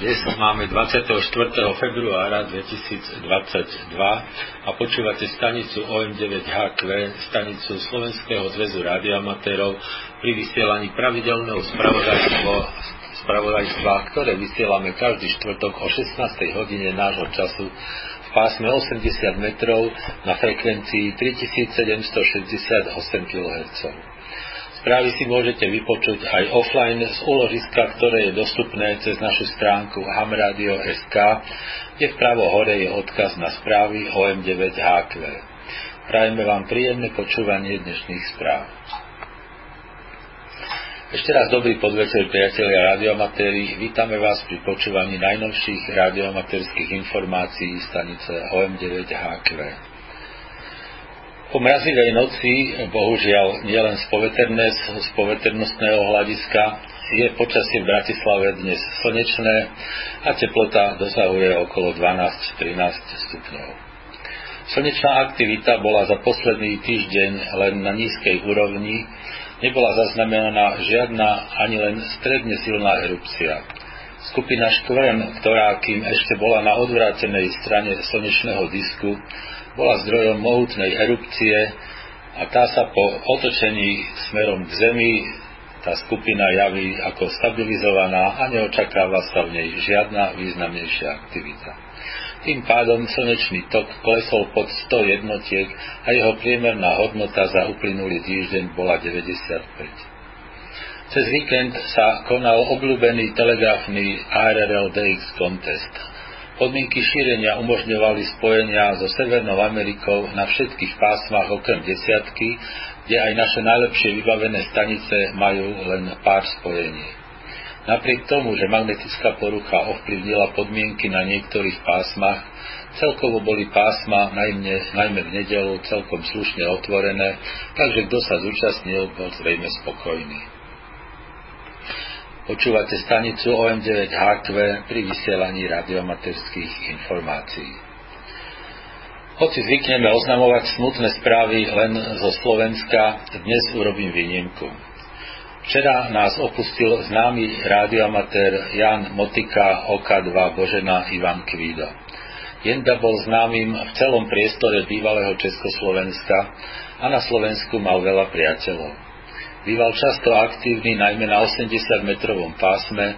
Dnes máme 24. februára 2022 a počúvate stanicu OM9HQ, stanicu Slovenského zväzu radioamatérov pri vysielaní pravidelného spravodajstva, ktoré vysielame každý štvrtok o 16. hodine nášho času v pásme 80 metrov na frekvencii 3768 kHz. Správy si môžete vypočuť aj offline z úložiska, ktoré je dostupné cez našu stránku hamradio.sk, kde vpravo hore je odkaz na správy OM9HQ. Prajeme vám príjemné počúvanie dnešných správ. Ešte raz dobrý podvečer, priatelia radioamatéri. Vítame vás pri počúvaní najnovších radioamatérských informácií stanice OM9HQ. Po mrazivej noci, bohužiaľ nielen z, z poveternostného hľadiska, je počasie v Bratislave dnes slnečné a teplota dosahuje okolo 12-13 stupňov. Slnečná aktivita bola za posledný týždeň len na nízkej úrovni, nebola zaznamenaná žiadna ani len stredne silná erupcia. Skupina škvrn, ktorá kým ešte bola na odvrátenej strane slnečného disku, bola zdrojom mohutnej erupcie a tá sa po otočení smerom k Zemi tá skupina javí ako stabilizovaná a neočakáva sa v nej žiadna významnejšia aktivita. Tým pádom slnečný tok klesol pod 100 jednotiek a jeho priemerná hodnota za uplynulý týždeň bola 95. Cez víkend sa konal obľúbený telegrafný ARRL DX contest Podmienky šírenia umožňovali spojenia so Severnou Amerikou na všetkých pásmach okrem desiatky, kde aj naše najlepšie vybavené stanice majú len pár spojení. Napriek tomu, že magnetická porucha ovplyvnila podmienky na niektorých pásmach, celkovo boli pásma najmä, najmä v nedelu celkom slušne otvorené, takže kto sa zúčastnil, bol zrejme spokojný. Počúvate stanicu OM9HQ pri vysielaní radiomaterských informácií. Hoci zvykneme oznamovať smutné správy len zo Slovenska, dnes urobím výnimku. Včera nás opustil známy radioamatér Jan Motika OK2 Božena Ivan Kvído. Jenda bol známym v celom priestore bývalého Československa a na Slovensku mal veľa priateľov. Býval často aktívny najmä na 80-metrovom pásme,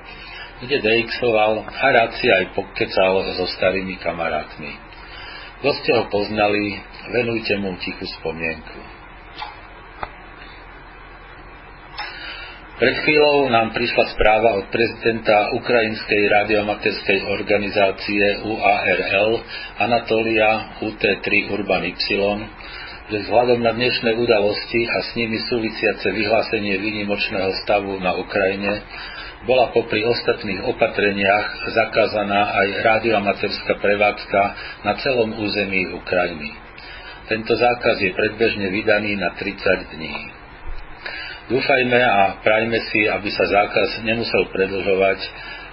kde DXoval a rád si aj pokecal so starými kamarátmi. Kto ste ho poznali, venujte mu tichú spomienku. Pred chvíľou nám prišla správa od prezidenta Ukrajinskej radiomaterskej organizácie UARL Anatolia UT3 Urban Y, že vzhľadom na dnešné udalosti a s nimi súvisiace vyhlásenie výnimočného stavu na Ukrajine bola popri ostatných opatreniach zakázaná aj radioamatérská prevádzka na celom území Ukrajiny. Tento zákaz je predbežne vydaný na 30 dní. Dúfajme a prajme si, aby sa zákaz nemusel predlžovať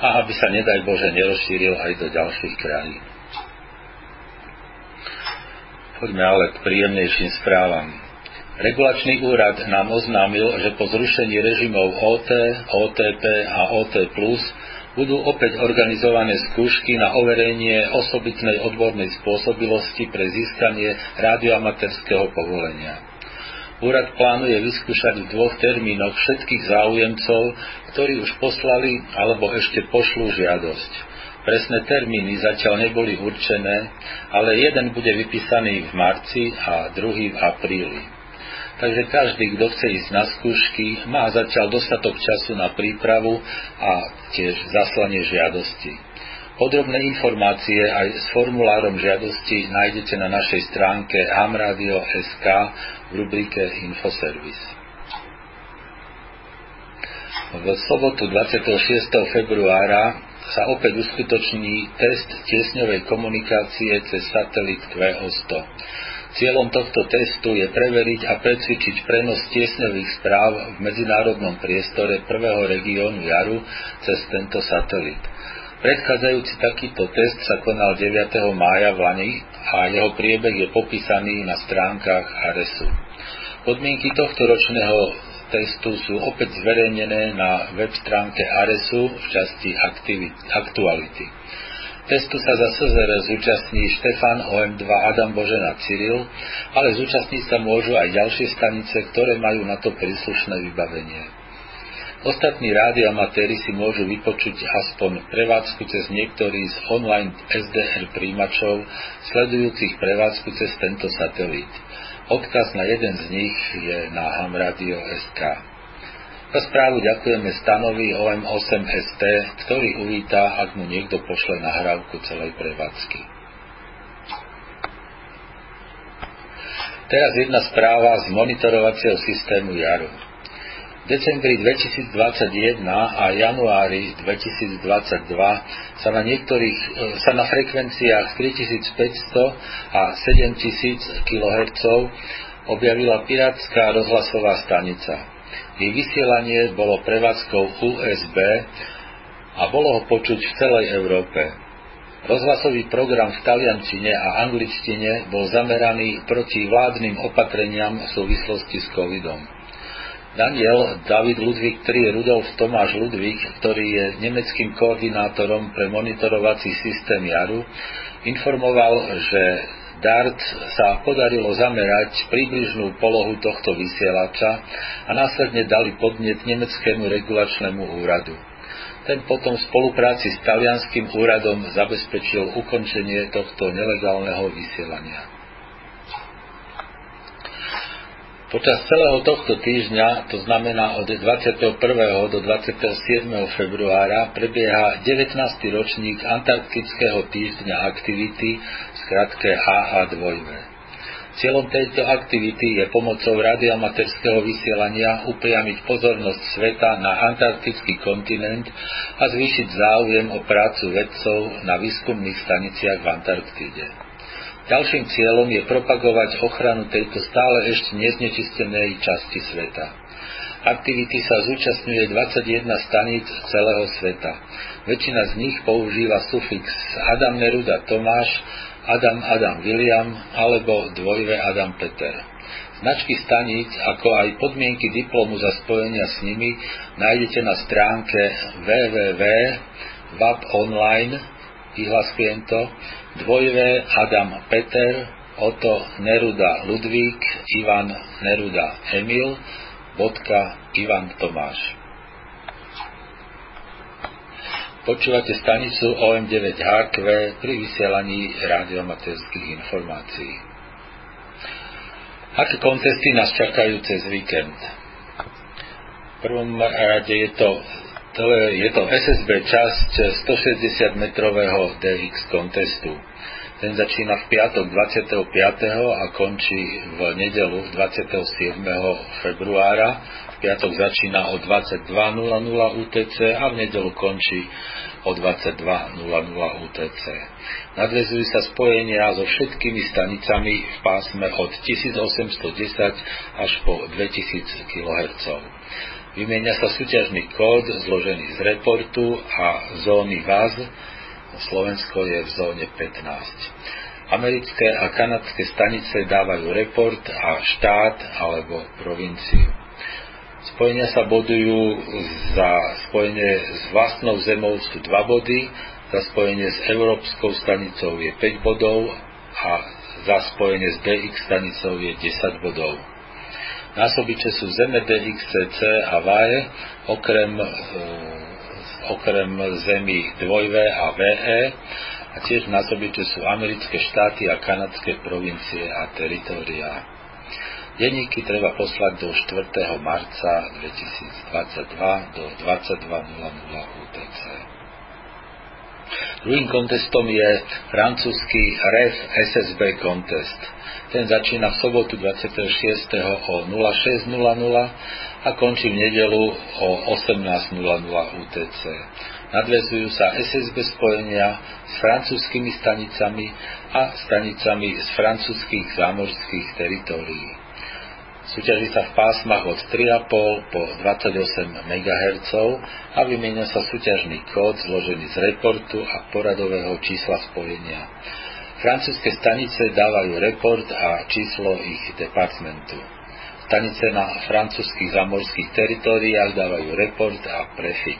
a aby sa nedaj Bože nerozšíril aj do ďalších krajín. Poďme ale k príjemnejším správam. Regulačný úrad nám oznámil, že po zrušení režimov OT, OTP a OT+, budú opäť organizované skúšky na overenie osobitnej odbornej spôsobilosti pre získanie radioamaterského povolenia. Úrad plánuje vyskúšať v dvoch termínoch všetkých záujemcov, ktorí už poslali alebo ešte pošlú žiadosť. Presné termíny zatiaľ neboli určené, ale jeden bude vypísaný v marci a druhý v apríli. Takže každý, kto chce ísť na skúšky, má zatiaľ dostatok času na prípravu a tiež zaslanie žiadosti. Podrobné informácie aj s formulárom žiadosti nájdete na našej stránke hamradio.sk v rubrike Infoservice. V sobotu 26. februára sa opäť uskutoční test tiesňovej komunikácie cez satelit QO100. Cieľom tohto testu je preveriť a precvičiť prenos tiesňových správ v medzinárodnom priestore prvého regiónu Jaru cez tento satelit. Predchádzajúci takýto test sa konal 9. mája v Lani a jeho priebeh je popísaný na stránkach ARESu. Podmienky tohto ročného testu sú opäť zverejnené na web stránke ARESu v časti Aktuality. Testu sa za SZR zúčastní Štefan OM2 Adam Božena Cyril, ale zúčastniť sa môžu aj ďalšie stanice, ktoré majú na to príslušné vybavenie. Ostatní amatéri si môžu vypočuť aspoň prevádzku cez niektorý z online SDR príjimačov, sledujúcich prevádzku cez tento satelit. Odkaz na jeden z nich je na hamradio.sk. Za správu ďakujeme stanovi OM8ST, ktorý uvítá, ak mu niekto pošle nahrávku celej prevádzky. Teraz jedna správa z monitorovacieho systému JARU. Decembri 2021 a januári 2022 sa na niektorých e, sa na frekvenciách 3500 a 7000 kHz objavila pirátska rozhlasová stanica. Jej vysielanie bolo prevádzkou USB a bolo ho počuť v celej Európe. Rozhlasový program v taliančine a angličtine bol zameraný proti vládnym opatreniam v súvislosti s covidom. Daniel David Ludvík III Rudolf Tomáš Ludvík, ktorý je nemeckým koordinátorom pre monitorovací systém JARU, informoval, že DART sa podarilo zamerať približnú polohu tohto vysielača a následne dali podnet nemeckému regulačnému úradu. Ten potom v spolupráci s talianským úradom zabezpečil ukončenie tohto nelegálneho vysielania. Počas celého tohto týždňa, to znamená od 21. do 27. februára, prebieha 19. ročník Antarktického týždňa aktivity, skratke AA2. Cieľom tejto aktivity je pomocou radiomaterského vysielania upriamiť pozornosť sveta na antarktický kontinent a zvýšiť záujem o prácu vedcov na výskumných staniciach v Antarktíde. Ďalším cieľom je propagovať ochranu tejto stále ešte neznečistenej časti sveta. Aktivity sa zúčastňuje 21 staníc celého sveta. Väčšina z nich používa sufix Adam Neruda Tomáš, Adam Adam William alebo dvojve Adam Peter. Značky staníc, ako aj podmienky diplomu za spojenia s nimi nájdete na stránke www.vaponline, vyhlasujem to, dvojvé Adam Peter, Oto Neruda Ludvík, Ivan Neruda Emil, bodka Ivan Tomáš. Počúvate stanicu OM9HQ pri vysielaní radiomaterských informácií. Aké kontesty nás čakajú cez víkend? V prvom rade je to to je, je to SSB časť 160 metrového DX kontestu. Ten začína v piatok 25. a končí v nedelu 27. februára. V piatok začína o 22.00 UTC a v nedelu končí o 22.00 UTC. Nadvezujú sa spojenia so všetkými stanicami v pásme od 1810 až po 2000 kHz. Vymieňa sa súťažný kód zložený z reportu a zóny VAZ. Slovensko je v zóne 15. Americké a kanadské stanice dávajú report a štát alebo provinciu. Spojenia sa bodujú za spojenie s vlastnou zemou sú 2 body, za spojenie s európskou stanicou je 5 bodov a za spojenie s DX stanicou je 10 bodov. Násobiče sú Zeme DXCC a VAE, okrem, okrem Zemi 2V a VE a tiež násobiče sú americké štáty a kanadské provincie a teritoria. Denníky treba poslať do 4. marca 2022 do 22.00 UTC. Druhým kontestom je francúzsky REF SSB kontest. Ten začína v sobotu 26. o 06.00 a končí v nedelu o 18.00 UTC. Nadvezujú sa SSB spojenia s francúzskými stanicami a stanicami z francúzských zámorských teritórií. Súťaží sa v pásmach od 3,5 po 28 MHz a vymieňa sa súťažný kód zložený z reportu a poradového čísla spojenia. Francúzske stanice dávajú report a číslo ich departmentu. Stanice na francúzských zamorských teritóriách dávajú report a prefix.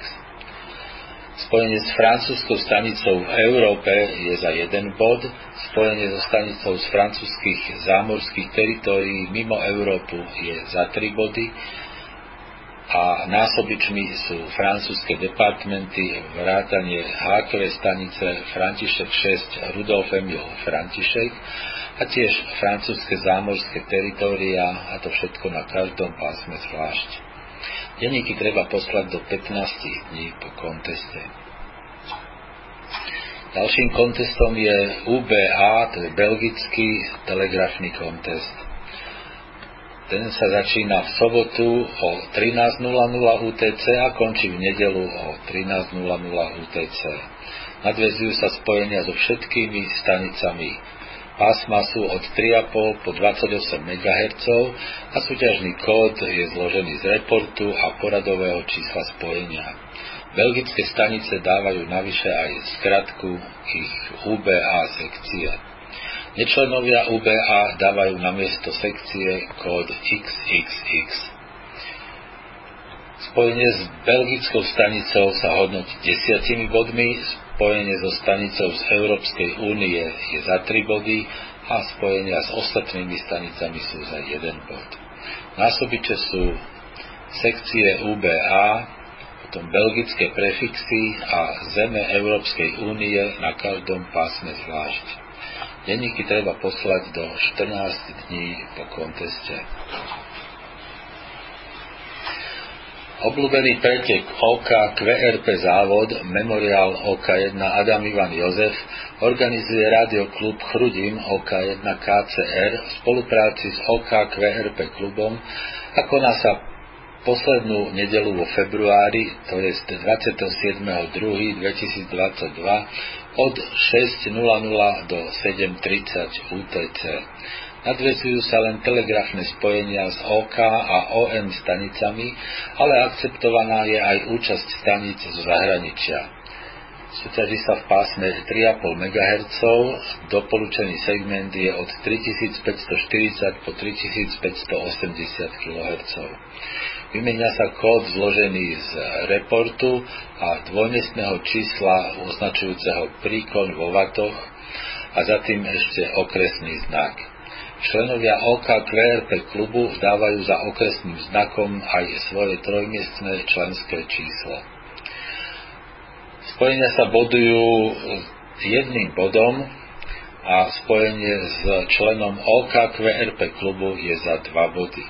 Spojenie s francúzskou stanicou v Európe je za jeden bod, spojenie so stanicou z francúzských zámorských teritórií mimo Európu je za tri body a násobičmi sú francúzske departmenty vrátanie HQ stanice František 6 Rudolf Emil František a tiež francúzske zámorské teritória a to všetko na každom pásme zvlášť. Denníky treba poslať do 15 dní po konteste. Ďalším kontestom je UBA, to je belgický telegrafný kontest. Ten sa začína v sobotu o 13.00 UTC a končí v nedelu o 13.00 UTC. Nadvezujú sa spojenia so všetkými stanicami. Pásma sú od 3,5 po 28 MHz a súťažný kód je zložený z reportu a poradového čísla spojenia. Belgické stanice dávajú navyše aj skratku ich UBA sekcie. Nečlenovia UBA dávajú na miesto sekcie kód XXX. Spojenie s belgickou stanicou sa hodnotí desiatimi bodmi, spojenie so stanicou z Európskej únie je za 3 body a spojenia s ostatnými stanicami sú za 1 bod. Násobiče sú sekcie UBA, potom belgické prefixy a zeme Európskej únie na každom pásme zvlášť. Denníky treba poslať do 14 dní po konteste. Obľúbený pretek OK QRP závod Memoriál OK1 Adam Ivan Jozef organizuje rádioklub Chrudim OK1 KCR v spolupráci s OK QRP klubom a koná sa poslednú nedelu vo februári, to je 27.2.2022 od 6.00 do 7.30 UTC. Nadvezujú sa len telegrafné spojenia s OK a OM stanicami, ale akceptovaná je aj účasť stanic zo zahraničia. Súťaží sa v pásme 3,5 MHz, doporučený segment je od 3540 po 3580 kHz. Vymenia sa kód zložený z reportu a dvojmestného čísla označujúceho príkon vo vatoch a za tým ešte okresný znak. Členovia OK QRP klubu dávajú za okresným znakom aj svoje trojmiestné členské číslo. Spojenia sa bodujú jedným bodom a spojenie s členom OK QRP klubu je za dva body.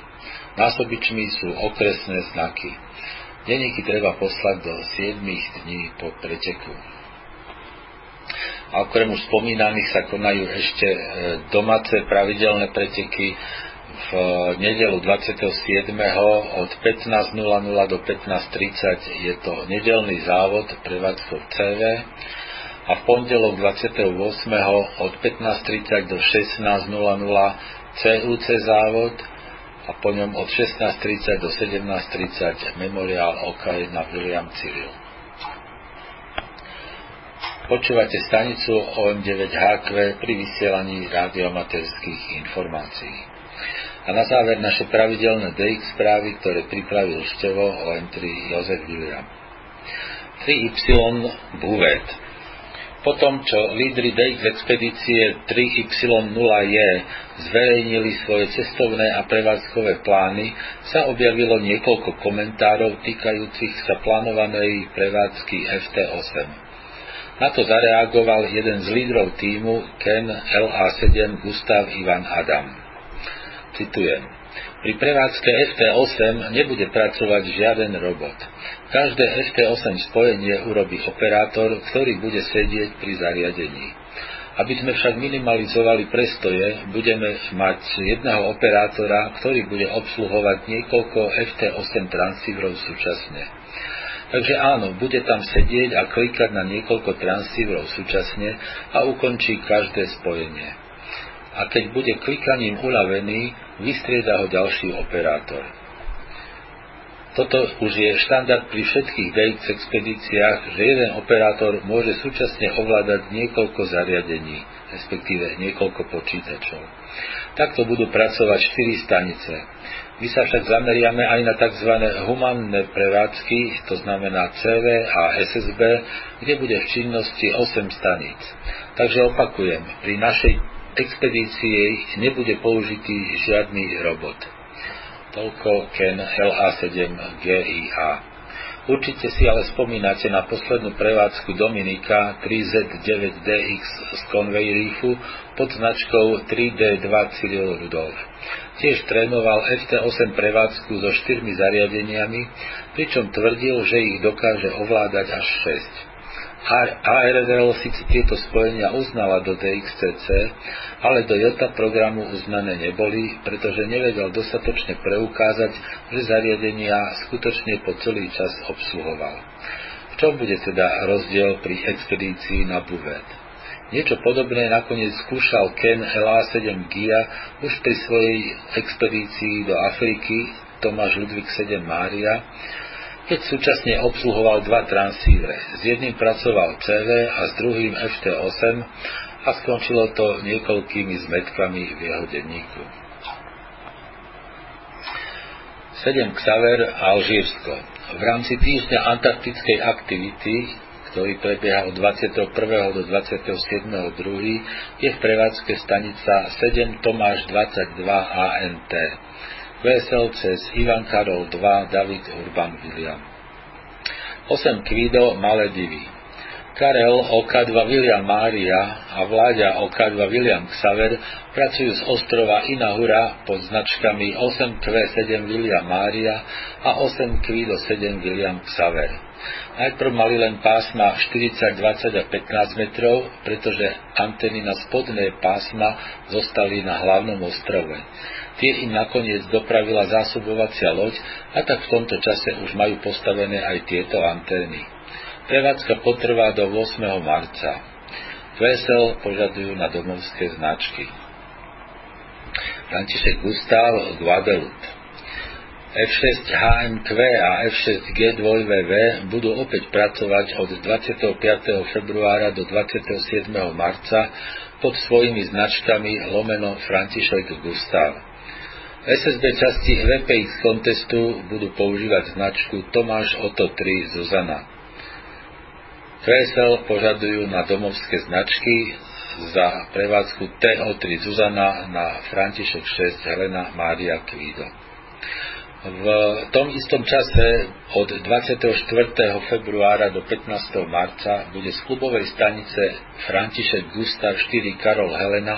Násobičmi sú okresné znaky. Denníky treba poslať do 7 dní po preteku. A okrem už spomínaných sa konajú ešte e, domáce pravidelné preteky v nedelu 27. od 15.00 do 15.30 je to nedelný závod prevádzkov CV a v pondelok 28. od 15.30 do 16.00 CUC závod a po ňom od 16.30 do 17.30 memoriál OK1 William Cyril. Počúvate stanicu OM9HQ pri vysielaní radiomaterských informácií. A na záver naše pravidelné DX správy, ktoré pripravil števo OM3 Jozef William. 3Y Buvet po tom, čo lídry DX expedície 3Y0J zverejnili svoje cestovné a prevádzkové plány, sa objavilo niekoľko komentárov týkajúcich sa plánovanej prevádzky FT8. Na to zareagoval jeden z lídrov týmu Ken LA7 Gustav Ivan Adam. Citujem. Pri prevádzke FT8 nebude pracovať žiaden robot. Každé FT8 spojenie urobí operátor, ktorý bude sedieť pri zariadení. Aby sme však minimalizovali prestoje, budeme mať jedného operátora, ktorý bude obsluhovať niekoľko FT8 transceiverov súčasne. Takže áno, bude tam sedieť a klikať na niekoľko transceiverov súčasne a ukončí každé spojenie. A keď bude klikaním unavený, vystrieda ho ďalší operátor. Toto už je štandard pri všetkých DX expedíciách, že jeden operátor môže súčasne ovládať niekoľko zariadení, respektíve niekoľko počítačov. Takto budú pracovať 4 stanice. My sa však zameriame aj na tzv. humanné prevádzky, to znamená CV a SSB, kde bude v činnosti 8 staníc. Takže opakujem, pri našej expedícii nebude použitý žiadny robot. Toľko Ken LA7GIA. Určite si ale spomínate na poslednú prevádzku Dominika 3Z9DX z Conway Reefu pod značkou 3D2 Cyril Rudolf. Tiež trénoval FT8 prevádzku so štyrmi zariadeniami, pričom tvrdil, že ich dokáže ovládať až 6. ARRL síce tieto spojenia uznala do DXCC, ale do JOTA programu uznané neboli, pretože nevedel dostatočne preukázať, že zariadenia skutočne po celý čas obsluhoval. V čom bude teda rozdiel pri expedícii na Buvet? Niečo podobné nakoniec skúšal Ken LA7 GIA už pri svojej expedícii do Afriky Tomáš Ludvík 7 Mária, keď súčasne obsluhoval dva transívre. S jedným pracoval CV a s druhým FT8 a skončilo to niekoľkými zmetkami v jeho denníku. 7 Xaver Alžírsko. V rámci týždňa antarktickej aktivity, ktorý prebieha od 21. do 27.2., je v prevádzke stanica 7 Tomáš 22 ANT. Vesel cez Ivan Karol 2, David Urban William. 8 Kvido Maledivy. Karel OK2 William Mária a Vláďa OK2 William Xaver pracujú z ostrova Inahura pod značkami 8Q7 William Mária a 8Kvido 7 William Xaver. Najprv mali len pásma 40, 20 a 15 metrov, pretože anteny na spodné pásma zostali na hlavnom ostrove. Tie im nakoniec dopravila zásobovacia loď a tak v tomto čase už majú postavené aj tieto antény. Prevádzka potrvá do 8. marca. Vesel požadujú na domovské značky. František Gustav Guadeloupe F6 HMQ a F6 G2VV budú opäť pracovať od 25. februára do 27. marca pod svojimi značkami lomeno František Gustav. SSB časti VPX kontestu budú používať značku Tomáš Oto 3 Zuzana. QSL požadujú na domovské značky za prevádzku TO3 Zuzana na František 6 Helena Mária Kvído. V tom istom čase od 24. februára do 15. marca bude z klubovej stanice František Gustav 4 Karol Helena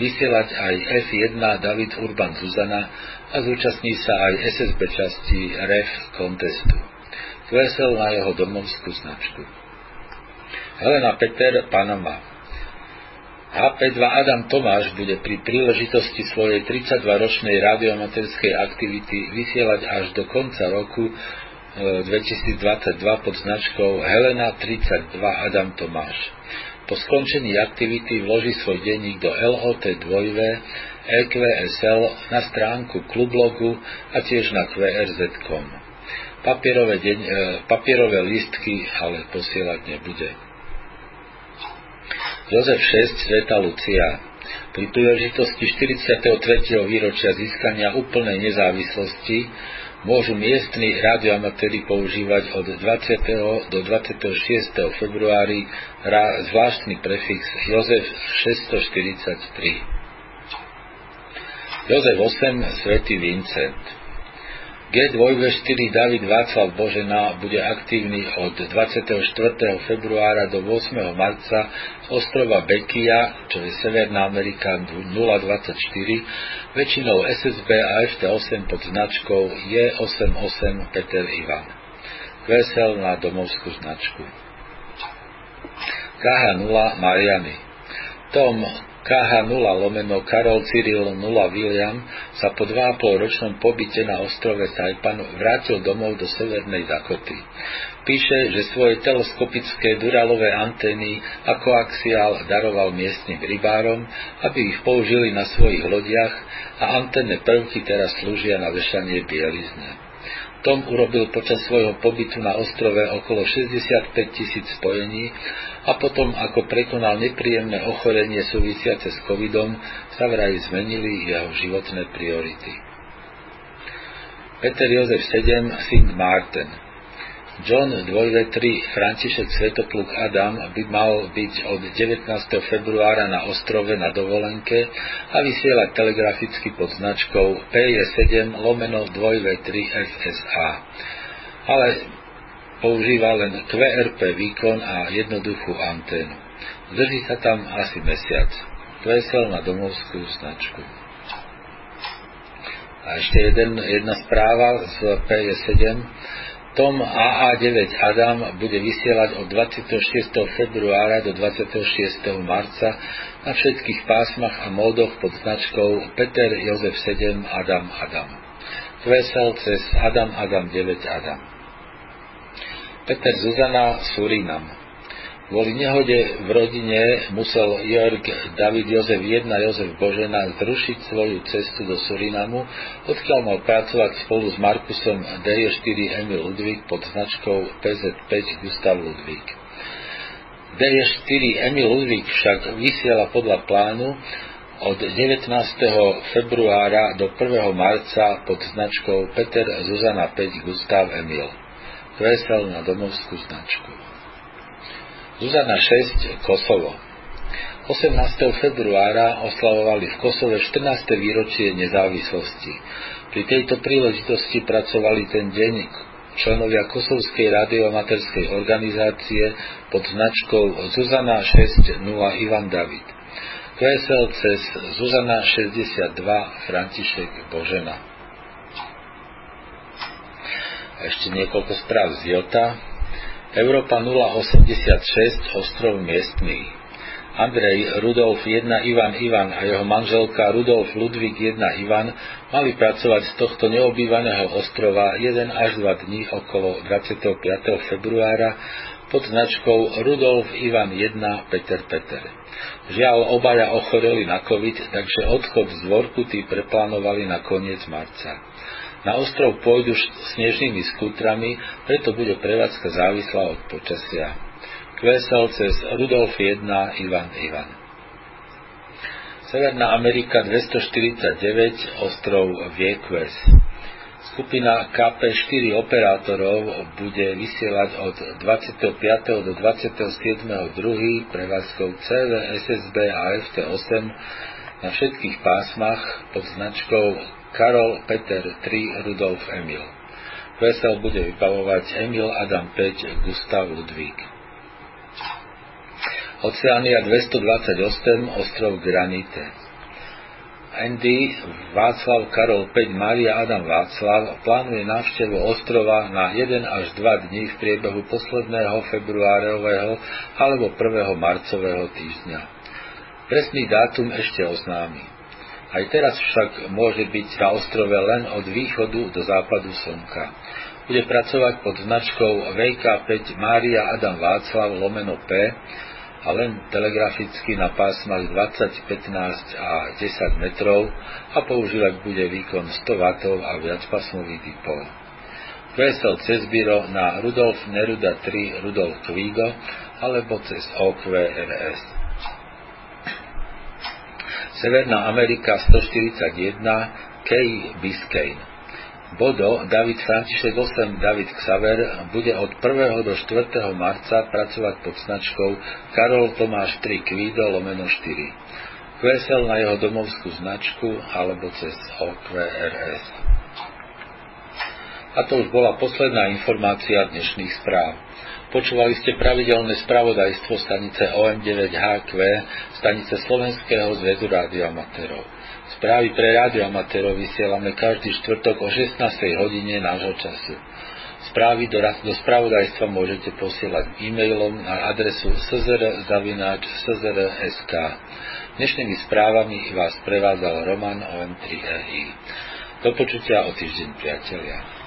vysielať aj F1 David Urban Zuzana a zúčastní sa aj SSB časti REF kontestu. Vesel na jeho domovskú značku. Helena Peter Panama HP2 Adam Tomáš bude pri príležitosti svojej 32-ročnej radiomaterskej aktivity vysielať až do konca roku 2022 e, pod značkou Helena 32 Adam Tomáš. Po skončení aktivity vloží svoj denník do LOT 2 EQSL na stránku klublogu a tiež na QRZ.com. Papierové, deň, e, papierové listky ale posielať nebude. Jozef VI Sveta Lucia pri príležitosti 43. výročia získania úplnej nezávislosti môžu miestni radioamatéri používať od 20. do 26. februári zvláštny prefix Jozef 643. Jozef 8 Svetý Vincent G2V4 David Václav Božena bude aktívny od 24. februára do 8. marca z ostrova Bekia, čo je Severná Amerika 024, väčšinou SSB a FT8 pod značkou J88 Peter Ivan. Vesel na domovskú značku. KH0 Mariany. Tom KH0 lomeno Karol Cyril 0 William sa po 2,5 ročnom pobyte na ostrove Taipan vrátil domov do Severnej Dakoty. Píše, že svoje teleskopické duralové antény ako axiál daroval miestnym rybárom, aby ich použili na svojich lodiach a anténne prvky teraz slúžia na vešanie bielizne. Tom urobil počas svojho pobytu na ostrove okolo 65 tisíc spojení a potom, ako prekonal nepríjemné ochorenie súvisiace s covidom, sa vraj zmenili jeho životné priority. Peter Jozef 7, Sint Martin. John 2.3 František Svetopluk Adam by mal byť od 19. februára na ostrove na dovolenke a vysielať telegraficky pod značkou PJ7 lomeno 2V3 FSA. Ale používa len QRP výkon a jednoduchú anténu. Zdrží sa tam asi mesiac. Vesel na domovskú značku. A ešte jeden, jedna správa z PJ7 tom AA9 Adam bude vysielať od 26. februára do 26. marca na všetkých pásmach a módoch pod značkou Peter Jozef 7 Adam Adam. Kvesel cez Adam Adam 9 Adam. Peter Zuzana Surinam. Kvôli nehode v rodine musel Jörg David Jozef 1 Jozef Božena zrušiť svoju cestu do Surinamu, odkiaľ mal pracovať spolu s Markusom DJ4 Emil Ludvík pod značkou PZ5 Gustav Ludvík. DJ4 Emil Ludvík však vysiela podľa plánu od 19. februára do 1. marca pod značkou Peter Zuzana 5 Gustav Emil. Vesel na domovskú značku. Zuzana 6, Kosovo. 18. februára oslavovali v Kosove 14. výročie nezávislosti. Pri tejto príležitosti pracovali ten deň členovia Kosovskej radiomaterskej organizácie pod značkou Zuzana 6.0 Ivan David. QSL cez Zuzana 62 František Božena. Ešte niekoľko správ z Jota. Európa 086, ostrov miestný. Andrej Rudolf 1 Ivan Ivan a jeho manželka Rudolf Ludvík 1 Ivan mali pracovať z tohto neobývaného ostrova 1 až 2 dní okolo 25. februára pod značkou Rudolf Ivan 1 Peter Peter. Žiaľ, obaja ochoreli na COVID, takže odchod z Vorkuty preplánovali na koniec marca. Na ostrov pôjdu snežnými skútrami, preto bude prevádzka závislá od počasia. Kvesel cez Rudolf 1 Ivan Ivan. Severná Amerika 249, ostrov Viekves. Skupina KP4 operátorov bude vysielať od 25. do 27.2. prevádzkou CV, SSB a FT8 na všetkých pásmach pod značkou Karol Peter 3 Rudolf Emil. Vesel bude vybavovať Emil Adam 5 Gustav Ludvík. Oceánia 228 ostrov Granite. Andy Václav Karol 5 Maria Adam Václav plánuje návštevu ostrova na 1 až 2 dní v priebehu posledného februárového alebo 1. marcového týždňa. Presný dátum ešte oznámi. Aj teraz však môže byť na ostrove len od východu do západu slnka. Bude pracovať pod značkou VK5 Mária Adam Václav lomeno P a len telegraficky na pásmach 20, 15 a 10 metrov a používať bude výkon 100 W a viacpasmový dipol. Vesel cez biro na Rudolf Neruda 3 Rudolf Kvigo alebo cez OQRS. Severná Amerika 141, Key Biscayne. Bodo David František 8 David Xaver bude od 1. do 4. marca pracovať pod značkou Karol Tomáš 3 Kvido lomeno 4. QSL na jeho domovskú značku alebo cez OQRS. A to už bola posledná informácia dnešných správ. Počúvali ste pravidelné spravodajstvo stanice OM9HQ, stanice Slovenského zväzu rádioamatérov. Správy pre rádioamatérov vysielame každý štvrtok o 16. hodine nášho času. Správy do, do spravodajstva môžete posielať e-mailom na adresu szr.sk. Dnešnými správami vás prevádzal Roman OM3EI. Do počutia o týždeň, priatelia.